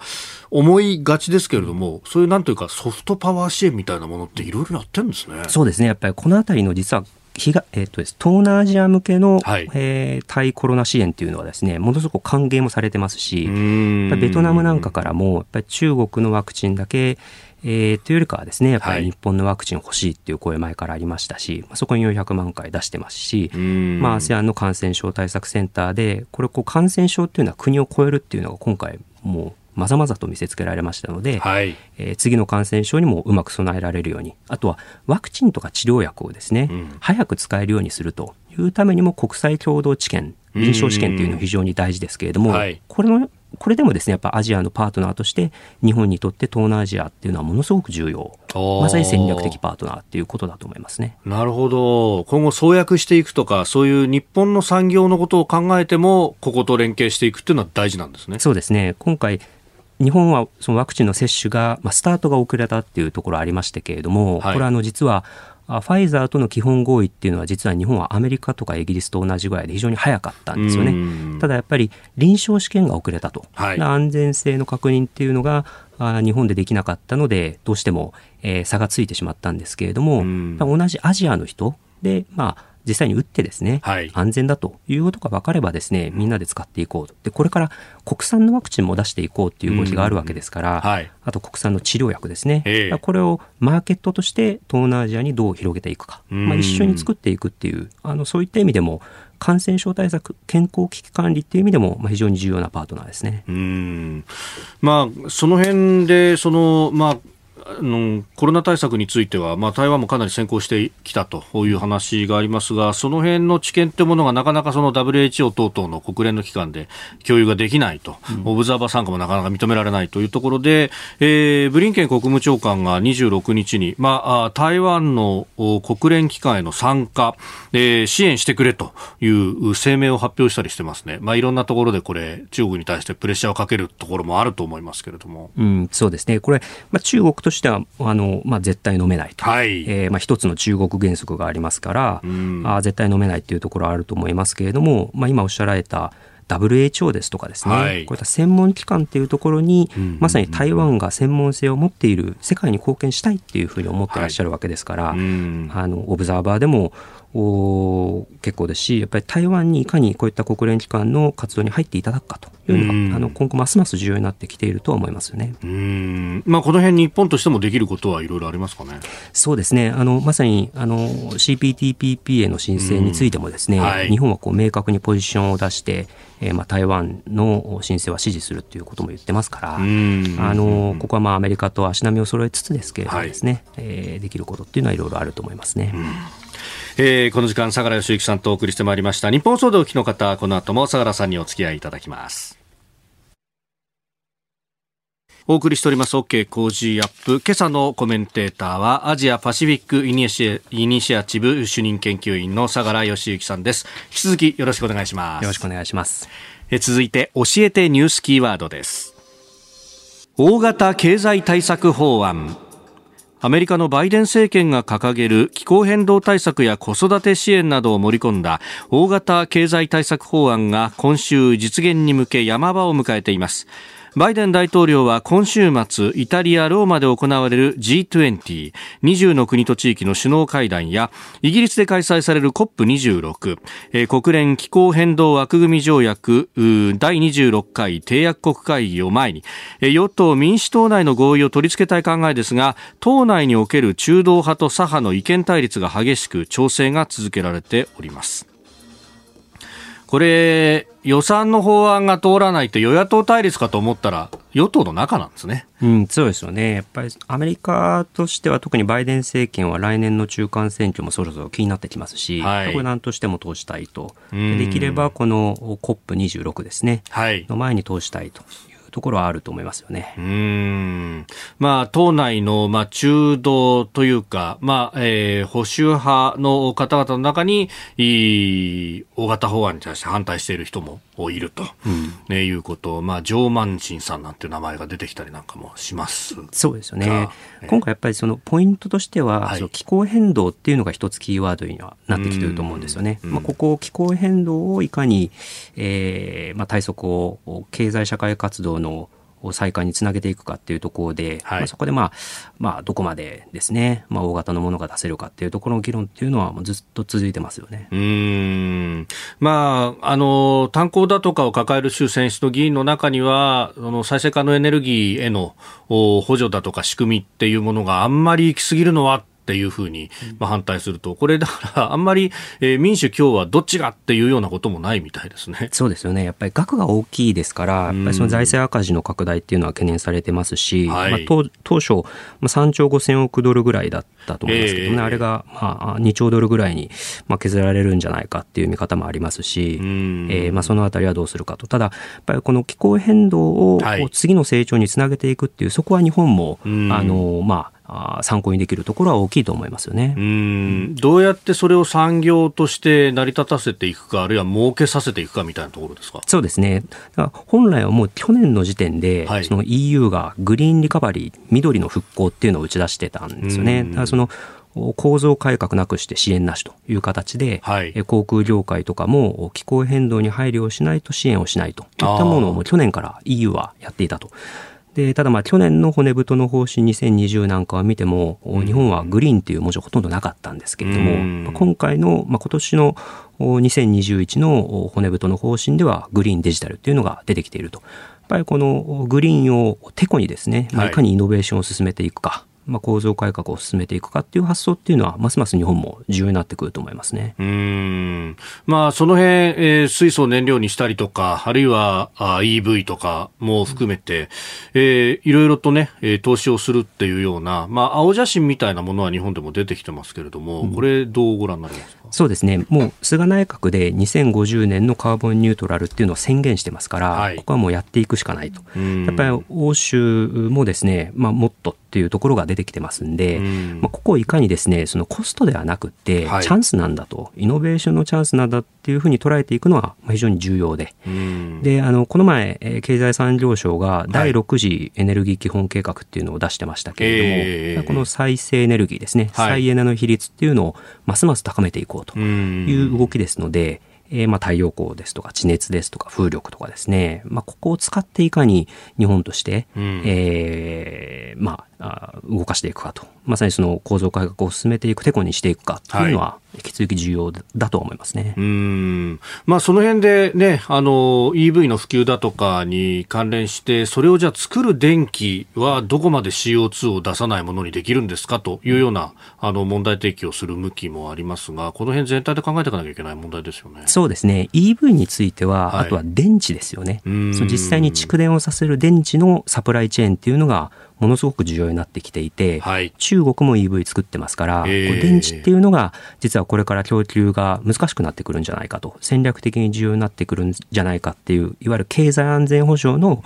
思いがちですけれども、そういうなんというかソフトパワー支援みたいなものっていろいろやってるんですね。そうですね。やっぱりこの辺りの実は東えーとです、東南アジア向けの、はい、えー、対コロナ支援というのはですねものすごく歓迎もされてますしベトナムなんかからもやっぱり中国のワクチンだけえー、というよりかはですね、やっぱり日本のワクチン欲しいっていう声前からありましたし、はい、そこに400万回出してますし、まあ、ASEAN の感染症対策センターで、これ、こう、感染症っていうのは国を超えるっていうのが今回、もうまざまざと見せつけられましたので、はい、えー、次の感染症にもうまく備えられるようにあとはワクチンとか治療薬をですね、うん、早く使えるようにするというためにも国際共同治験臨床試験というのは非常に大事ですけれども、はい、これのこれでもですねやっぱアジアのパートナーとして日本にとって東南アジアっていうのはものすごく重要。まさに戦略的パートナーっていうことだと思いますね。なるほど。今後創薬していくとかそういう日本の産業のことを考えてもここと連携していくっていうのは大事なんですね。そうですね。今回日本はそのワクチンの接種が、まあ、スタートが遅れたっていうところありましたけれども、はい、これはあの実はファイザーとの基本合意っていうのは実は日本はアメリカとかイギリスと同じぐらいで非常に早かったんですよね。ただやっぱり臨床試験が遅れたと、はい、安全性の確認っていうのが日本でできなかったのでどうしても、えー、差がついてしまったんですけれども、同じアジアの人でまあ実際に打ってですね、はい、安全だということが分かればですねみんなで使っていこうと。でこれから国産のワクチンも出していこうっていう動きがあるわけですから、はい、あと国産の治療薬ですね、えー、これをマーケットとして東南アジアにどう広げていくか、まあ、一緒に作っていくっていうあのそういった意味でも感染症対策、健康危機管理っていう意味でも、まあ、非常に重要なパートナーですね。うん。まあ、その辺でその、まああのコロナ対策については、まあ、台湾もかなり先行してきたという話がありますが、その辺の知見というものがなかなかその WHO 等々の国連の機関で共有ができないと、うん、オブザーバー参加もなかなか認められないというところで、えー、ブリンケン国務長官が26日に、まあ、台湾の国連機関への参加、えー、支援してくれという声明を発表したりしてますね。まあ、いろんなところでこれ、中国に対してプレッシャーをかけるところもあると思いますけれども。うん、そうですね。これ、まあ、中国としては、あの、まあ、絶対飲めないと。はい。えー、まあ、一つの中国原則がありますから、うん、あ絶対飲めないっていうところはあると思いますけれども、まあ、今おっしゃられた、WHO ですとかですね、はい、こういった専門機関っていうところに、うんうんうん、まさに台湾が専門性を持っている世界に貢献したいっていうふうに思ってらっしゃるわけですから、はい、あのオブザーバーでもお結構ですしやっぱり台湾にいかにこういった国連機関の活動に入っていただくかというのが、あの今後ますます重要になってきているとは思いますよね。うんまあ、この辺日本としてもできることはいろいろありますかね。そうですね。あのまさにあの CPTPP への申請についてもですね、はい、日本はこう明確にポジションを出して、えー、まあ台湾の申請は支持するということも言ってますから、あのここはまあアメリカと足並みを揃えつつですけれどもですね、はい、えー、できることっていうのはいろいろあると思いますね。えー、この時間、相良義之さんとお送りしてまいりました。日本総動機の方、この後も相良さんにお付き合いいただきます。お送りしております OK 工事アップ。今朝のコメンテーターはアジアパシフィックイニシイニシアチブ主任研究員の相良義之さんです。引き続きよろしくお願いします。よろしくお願いします。え続いて教えてニュースキーワードです。大型経済対策法案。アメリカのバイデン政権が掲げる気候変動対策や子育て支援などを盛り込んだ大型経済対策法案が今週実現に向け山場を迎えています。バイデン大統領は今週末イタリア・ローマで行われる G2020 の国と地域の首脳会談やイギリスで開催される COP26、国連気候変動枠組条約第26回締約国会議を前に、与党民主党内の合意を取り付けたい考えですが党内における中道派と左派の意見対立が激しく調整が続けられております。これ、予算の法案が通らないと与野党対立かと思ったら、与党の中なんですね。うん、そうですよね。やっぱりアメリカとしては特にバイデン政権は来年の中間選挙もそろそろ気になってきますし、はい、これ何としても通したいと。できればこの COP26 ですね、はい、の前に通したいとところはあると思いますよね。うん。まあ、党内の、まあ、中道というか、まあ、えー、保守派の方々の中に、い大型法案に対して反対している人もいると、うんね、いうことを、まあ、ジョー・マンチンさんなんていう名前が出てきたりなんかもしますそうですよね。今回やっぱりそのポイントとしては、はい、その気候変動っていうのが一つキーワードにはなってきてると思うんですよね。まあ、ここ気候変動をいかに、えーまあ、対策を経済社会活動の再開につなげていくかっていうところで、はい、まあ、そこでまあ、まあ、どこまでですね、まあ、大型のものが出せるかっていうところの議論っていうのはもうずっと続いてますよね。うん。まあ、あの、炭鉱だとかを抱える州選出の議員の中には、その再生可能エネルギーへの補助だとか仕組みっていうものがあんまり行き過ぎるのはっていうふうに、まあ、反対すると、これだからあんまり、えー、民主共和どっちがっていうようなこともないみたいですね。そうですよね。やっぱり額が大きいですから、やっぱりその財政赤字の拡大っていうのは懸念されてますし、まあ、当当初、まあ、3兆5000億ドルぐらいだったと思いますけどね、えー、あれが、まあ、2兆ドルぐらいに、まあ、削られるんじゃないかっていう見方もありますし、えー、まあ、そのあたりはどうするかと。ただ、やっぱりこの気候変動を次の成長につなげていくっていう、そこは日本も、あの、まあ、あ参考にできるところは大きいと思いますよね。うん。どうやってそれを産業として成り立たせていくか、あるいは儲けさせていくかみたいなところですか？そうですね、本来はもう去年の時点で、はい、その EU がグリーンリカバリー、緑の復興っていうのを打ち出してたんですよね。だからその構造改革なくして支援なしという形で、はい、航空業界とかも気候変動に配慮をしないと支援をしないといったものをもう去年から EU はやっていたと。でただまあ去年の骨太の方針2020なんかを見ても、日本はグリーンっていう文字ほとんどなかったんですけれども、今回の、まあ、今年の2021の骨太の方針ではグリーンデジタルっていうのが出てきていると。やっぱりこのグリーンをてこにですね、まあ、いかにイノベーションを進めていくか、まあ、構造改革を進めていくかっていう発想っていうのは、ますます日本も重要になってくると思いますね。うん。まあ、その辺、えー、水素を燃料にしたりとか、あるいはあ EV とかも含めて、うん、えー、いろいろとね、えー、投資をするっていうような、まあ、青写真みたいなものは日本でも出てきてますけれども、これ、どうご覧になりますか？そうですね、もう菅内閣で2050年のカーボンニュートラルっていうのを宣言してますから、はい、ここはもうやっていくしかないと。やっぱり欧州もですね、まあ、もっとっていうところが出てきてますんで、まあ、ここをいかにですね、そのコストではなくて、チャンスなんだと、イノベーションのチャンスなんだっていうふうに捉えていくのは非常に重要で、で、あの、この前、経済産業省が第6次エネルギー基本計画っていうのを出してましたけれども、えー、この再生エネルギーですね、再エネの比率っていうのをますます高めていこうという動きですので、えー、まあ太陽光ですとか地熱ですとか風力とかですね、まあ、ここを使っていかに日本として、うん、えー、まあ、動かしていくかと。まさにその構造改革を進めていくてこにしていくかっていうのは、はい引き続き重要だと思いますね。うん。まあその辺でね、あの EV の普及だとかに関連して、それをじゃあ作る電気はどこまで CO2 を出さないものにできるんですかというようなあの問題提起をする向きもありますが、この辺全体で考えていかなきゃいけない問題ですよね。そうですね。EV については、はい、あとは電池ですよね。そ実際に蓄電をさせる電池のサプライチェーンっていうのがものすごく重要になってきていて、はい、中国も EV 作ってますから、えー、電池っていうのが実はこれから供給が難しくなってくるんじゃないかと戦略的に重要になってくるんじゃないかっていういわゆる経済安全保障の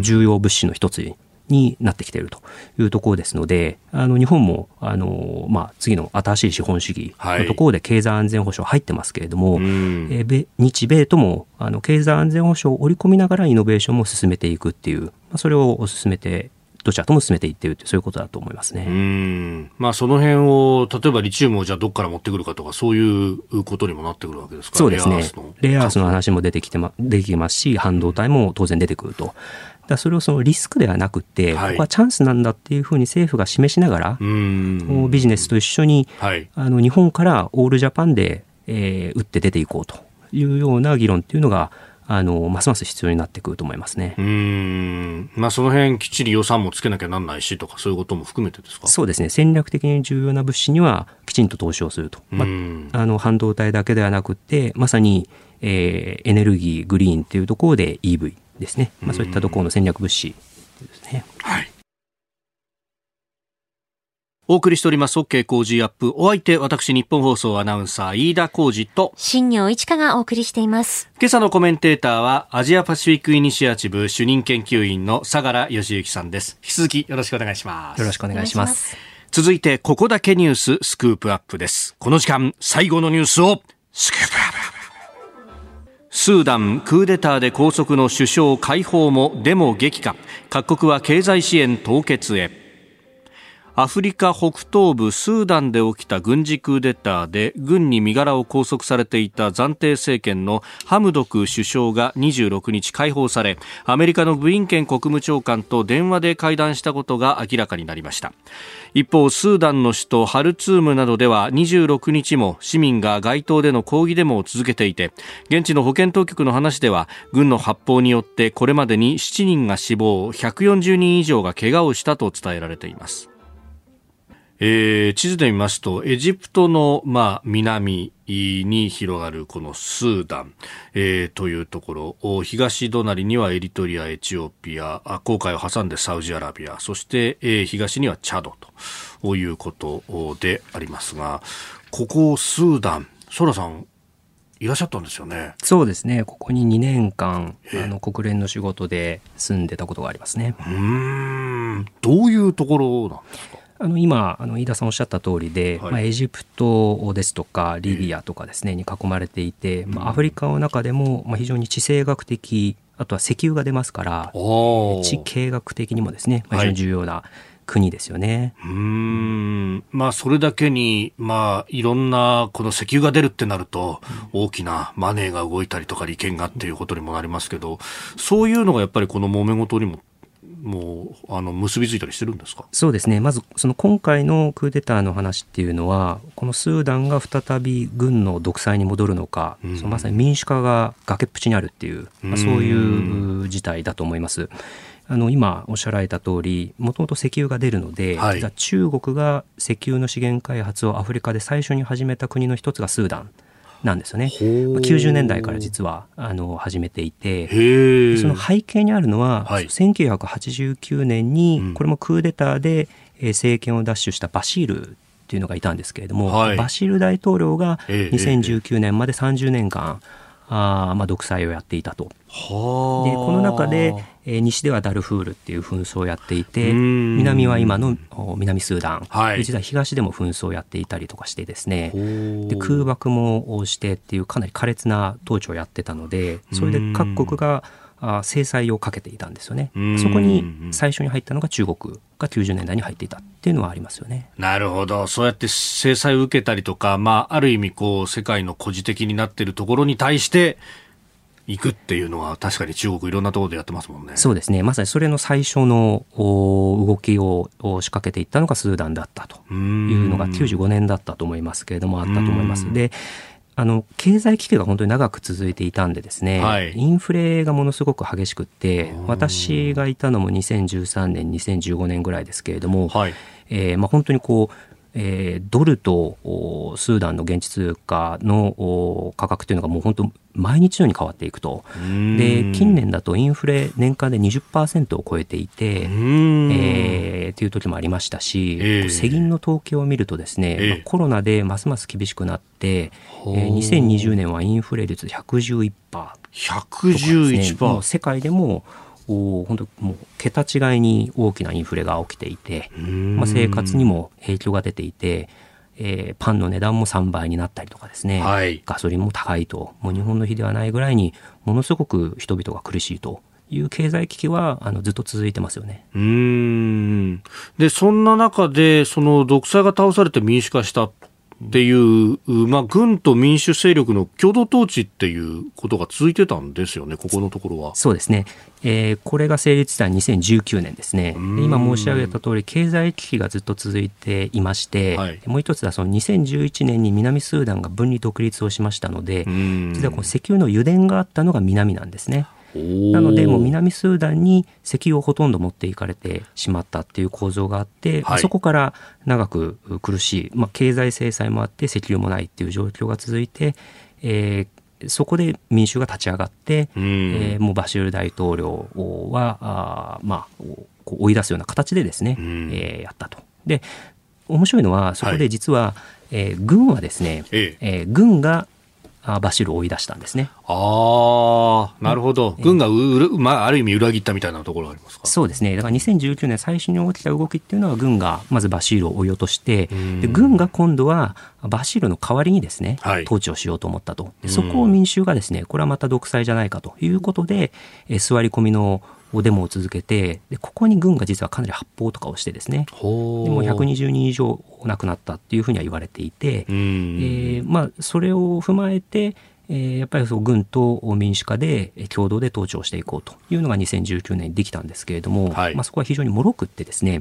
重要物資の一つになってきているというところですので、あの日本もあの、まあ、次の新しい資本主義のところで経済安全保障入ってますけれども、はい、え日米ともあの経済安全保障を織り込みながらイノベーションも進めていくっていう、まあ、それを進めてどちらとも進めていっているというそういうことだと思いますね。うんまあ、その辺を例えばリチウムをじゃあどこから持ってくるかとかそういうことにもなってくるわけですかそうですね。レアアースの話も出てきてま出てきますし半導体も当然出てくると。だそれをそのリスクではなくて、はい、ここはチャンスなんだっていうふうに政府が示しながらビジネスと一緒に、はい、あの日本からオールジャパンで、えー、打って出ていこうというような議論っていうのがあの、ますます必要になってくると思いますね。うん。まあ、その辺きっちり予算もつけなきゃなんないしとか、そういうことも含めてですか？そうですね。戦略的に重要な物資にはきちんと投資をすると。まあ、あの、半導体だけではなくて、まさに、えー、エネルギー、グリーンっていうところで EV ですね。まあ、そういったところの戦略物資ですね。はい。お送りしております OK 工事アップ。お相手、私、日本放送アナウンサー、飯田浩二と、新業一華がお送りしています。今朝のコメンテーターは、アジアパシフィックイニシアチブ主任研究員の相良義之さんです。引き続きよろしくお願いします。よろしくお願いします。続いて、ここだけニューススクープアップです。この時間、最後のニュースを、スクープアップスーダンクーデターで拘束の首相解放もデモ激化各国は経済支援凍結へアフリカ北東部スーダンで起きた軍事クーデターで軍に身柄を拘束されていた暫定政権のハムドク首相が26日解放されアメリカのブリンケン国務長官と電話で会談したことが明らかになりました。一方スーダンの首都ハルツームなどでは26日も市民が街頭での抗議デモを続けていて現地の保健当局の話では軍の発砲によってこれまでに7人が死亡140人以上が怪我をしたと伝えられています。えー、地図で見ますと、エジプトの、まあ、南に広がるこのスーダン、えー、というところ、東隣にはエリトリア、エチオピア、航海を挟んでサウジアラビア、そして、えー、東にはチャドということでありますが、ここスーダン、ソラさん、いらっしゃったんですよね？そうですね。ここに2年間、あの国連の仕事で住んでたことがありますね。うん、どういうところなんですか？あの今あの飯田さんおっしゃった通りで、はい、まあ、エジプトですとかリビアとかですね、に囲まれていて、まあ、アフリカの中でも、まあ、非常に地政学的あとは石油が出ますから地形学的にもですね、まあ、非常に重要な、国ですよね。うん。まあ、それだけに、まあ、いろんな、この石油が出るってなると、大きなマネーが動いたりとか利権がっていうことにもなりますけど、そういうのがやっぱりこの揉め事にももうあの結びついたりしてるんですか？そうですね。まずその今回のクーデターの話っていうのはこのスーダンが再び軍の独裁に戻るのか、うん、そのまさに民主化が崖っぷちにあるっていう、まあ、そういう事態だと思います。あの今おっしゃられた通りもともと石油が出るので、はい、中国が石油の資源開発をアフリカで最初に始めた国の一つがスーダン。なんですよね。90年代から実はあの始めていて、その背景にあるのは、はい、1989年にこれもクーデターで政権を奪取したバシールっていうのがいたんですけれども、はい、バシール大統領が2019年まで30年間、あまあ、独裁をやっていたと。でこの中で、えー、西ではダルフールっていう紛争をやっていて南は今の南スーダン、はい、実は東でも紛争をやっていたりとかしてですね。で空爆もしてっていうかなり苛烈な統治をやってたのでそれで各国があ制裁をかけていたんですよね。そこに最初に入ったのが中国が90年代に入っていたっていうのはありますよね。なるほど。そうやって制裁を受けたりとか、まあ、ある意味こう、世界の孤児的になっているところに対して、行くっていうのは確かに中国いろんなところでやってますもんね。そうですね。まさにそれの最初の動きを仕掛けていったのがスーダンだったというのが95年だったと思いますけれどもあったと思います。で、あの経済危機が本当に長く続いていたんでですね、はい、インフレがものすごく激しくって私がいたのも2013年2015年ぐらいですけれども、はい、えー、まあ、本当にこうえー、ドルとスーダンの現地通貨の価格というのがもう本当毎日のように変わっていくと。で近年だとインフレ年間で20%を超えていて、えー、という時もありましたし、えー、世銀の統計を見るとですね、えー、まあ、コロナでますます厳しくなって、えー、2020年はインフレ率111%、111%、ね、世界でも本当もう桁違いに大きなインフレが起きていて、まあ、生活にも影響が出ていて、えー、パンの値段も3倍になったりとかですね、はい、ガソリンも高いともう日本の比ではないぐらいにものすごく人々が苦しいという経済危機はあのずっと続いてますよね。うん。でそんな中でその独裁が倒されて民主化したっていう、まあ、軍と民主勢力の共同統治っていうことが続いてたんですよね、ここのところは。そうですね、えー、これが成立した2019年ですね、今申し上げた通り、経済危機がずっと続いていまして、はい、もう一つはその2011年に南スーダンが分離独立をしましたので、実はこの石油の油田があったのが南なんですね。なので、もう南スーダンに石油をほとんど持っていかれてしまったっていう構造があって、はい、そこから長く苦しい、まあ、経済制裁もあって石油もないっていう状況が続いて、えー、そこで民衆が立ち上がって、うん、えー、もうバシール大統領はあ、まあ、追い出すような形でですね、うん、えー、やったと。で面白いのはそこで実は、はい、えー、軍はですね、ええ。えー、軍がバシルを追い出したんですね。ああ、なるほど。軍がうる、まあ、ある意味裏切ったみたいなところがありますか？そうですね。だから2019年最初に起きた動きっていうのは軍がまずバシールを追い落として、で軍が今度はバシールの代わりにですね、はい、統治をしようと思ったと。そこを民衆がですね、これはまた独裁じゃないかということで、え座り込みのデモを続けてでここに軍が実はかなり発砲とかをしてですね。でも120人以上亡くなったっていうふうには言われていて、えー、まあ、それを踏まえてえー、やっぱりそう軍と民主化で共同で統治をしていこうというのが2019年にできたんですけれども、はい、まあ、そこは非常にもろくってですね、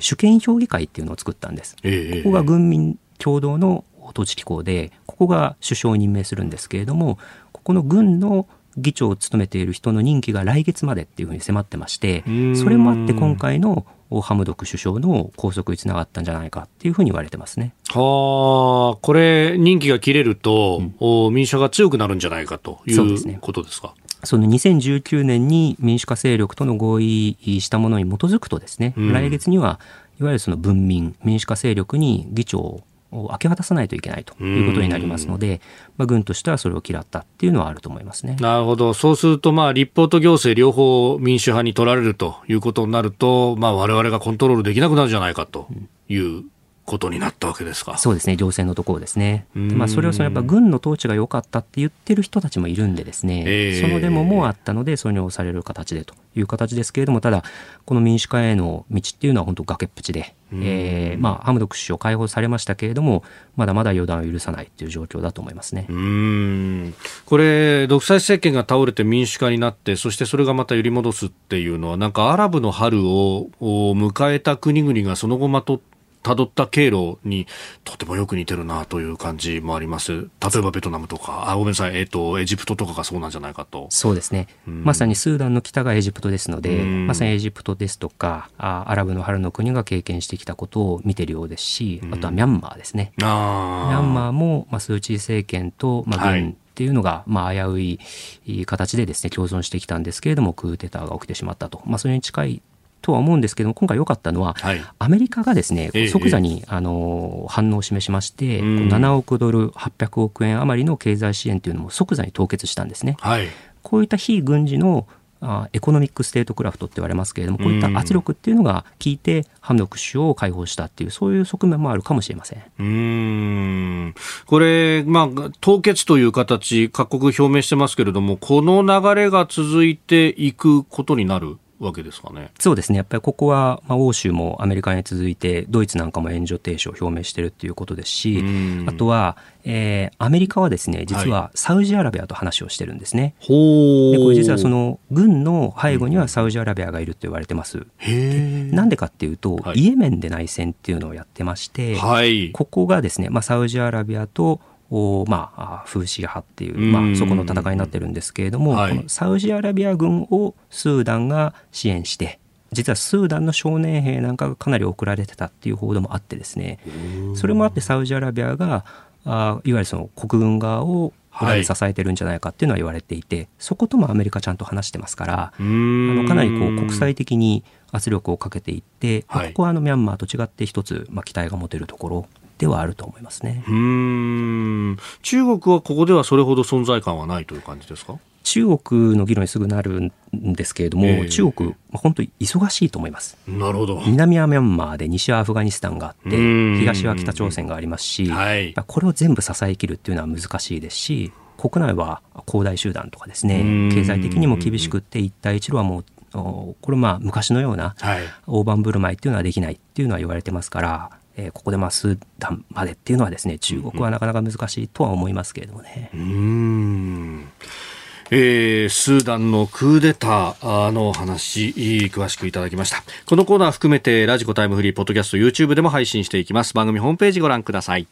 主権評議会っていうのを作ったんです。えー、ここが軍民共同の統治機構でここが首相を任命するんですけれどもここの軍の議長を務めている人の任期が来月までっていうふうに迫ってましてそれもあって今回のハムドク首相の拘束につながったんじゃないかっていうふうに言われてますね。はあ、これ任期が切れると、うん、民主化が強くなるんじゃないかということですか？その2019年に民主化勢力との合意したものに基づくとですね、うん、来月にはいわゆるその文民民主化勢力に議長を明け渡さないといけないということになりますので、まあ、軍としてはそれを嫌ったっていうのはあると思いますね。なるほど。そうすると、まあ、立法と行政両方民主派に取られるということになると、まあ、我々がコントロールできなくなるんじゃないかということになったわけですか。そうですね、行政のところですね。まあ、それをそのやっぱ軍の統治が良かったって言ってる人たちもいるんでですね、えー、そのデモもあったので、それに押される形でという形ですけれども、ただ、この民主化への道っていうのは本当崖っぷちで、えー、まあ、ハムドク首相解放されましたけれども、まだまだ予断を許さないという状況だと思いますね。うん。これ、独裁政権が倒れて民主化になって、そしてそれがまた揺り戻すっていうのは、なんかアラブの春を迎えた国々がその後まとって、辿った経路にとてもよく似てるなという感じもあります。例えばベトナムとか、あ、ごめんなさい、えっ、ー、と、エジプトとかがそうなんじゃないかと。そうですね。うん、まさにスーダンの北がエジプトですので、まさにエジプトですとかあ、アラブの春の国が経験してきたことを見てるようですし、あとはミャンマーですね。ミャンマーも、まあ、スー・チー政権と、まあ、軍、っていうのが、まあ、危うい形でですね、共存してきたんですけれども、クーデターが起きてしまったと。まあ、それに近いとは思うんですけども、今回良かったのは、はい、アメリカがですね、即座に、あの反応を示しまして、7億ドル、800億円余りの経済支援というのも即座に凍結したんですね。はい、こういった非軍事のあ economic statecraft って言われますけれども、こういった圧力っていうのが効いて、ハムドク首相を解放したっていう、そういう側面もあるかもしれません。うん。これ、まあ、凍結という形、各国表明してますけれども、この流れが続いていくことになるわけですかね。そうですね。やっぱりここは、まあ、欧州もアメリカに続いて、ドイツなんかも援助停止を表明しているということですし、あとは、えー、アメリカはですね、実はサウジアラビアと話をしてるんですね。はい、でこれ実はその軍の背後にはサウジアラビアがいると言われてます。なんでかっていうと、はい、イエメンで内戦っていうのをやってまして、はい、ここがですね、まあ、サウジアラビアとを、まあ、風刺派っていう、まあ、そこの戦いになってるんですけれども、はい、このサウジアラビア軍をスーダンが支援して、実はスーダンの少年兵なんかがかなり送られてたっていう報道もあってですね、それもあってサウジアラビアが、あいわゆるその国軍側を裏で支えてるんじゃないかっていうのは言われていて、はい、そこともアメリカちゃんと話してますからあのかなりこう国際的に圧力をかけていって、はい、ここはあのミャンマーと違って一つ、まあ、期待が持てるところではあると思いますね。うん。中国はここではそれほど存在感はないという感じですか？中国の議論にすぐなるんですけれども、えー、中国、本当に忙しいと思います。なるほど。南はミャンマーで、西はアフガニスタンがあって、東は北朝鮮がありますし、はい、これを全部支えきるっていうのは難しいですし、国内は恒大集団とかですね、経済的にも厳しくって、一帯一路はもう、これまあ昔のような大盤振る舞いっていうのはできないっていうのは言われてますから、えー、ここでまあスーダンまでっていうのはですね中国はなかなか難しいとは思いますけれどもね。うんえー、スーダンのクーデターの話、詳しくいただきました。このコーナー含めて、ラジコタイムフリー、ポッドキャスト、YouTube でも配信していきます。番組ホームページご覧ください。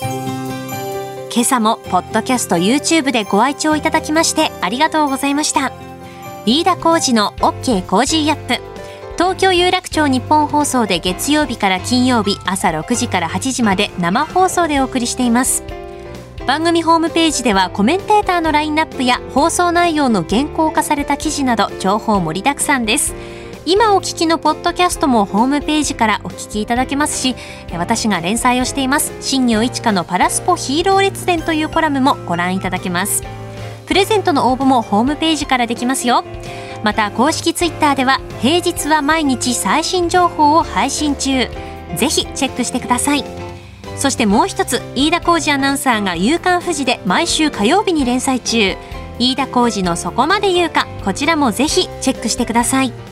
今朝も、ポッドキャスト、YouTube でご愛聴いただきまして、ありがとうございました。飯田浩司の OK コージーアップ。東京有楽町ニッポン放送で月曜日から金曜日朝6時から8時まで生放送でお送りしています。番組ホームページではコメンテーターのラインナップや放送内容の原稿化された記事など情報盛りだくさんです。今お聞きのポッドキャストもホームページからお聞きいただけますし私が連載をしています。新業一華のパラスポヒーロー列伝というコラムもご覧いただけます。プレゼントの応募もホームページからできますよ。また公式ツイッターでは平日は毎日最新情報を配信中。ぜひチェックしてください。そしてもう一つ飯田浩二アナウンサーが「夕刊富士」で毎週火曜日に連載中。飯田浩二の「そこまで言うか」こちらもぜひチェックしてください。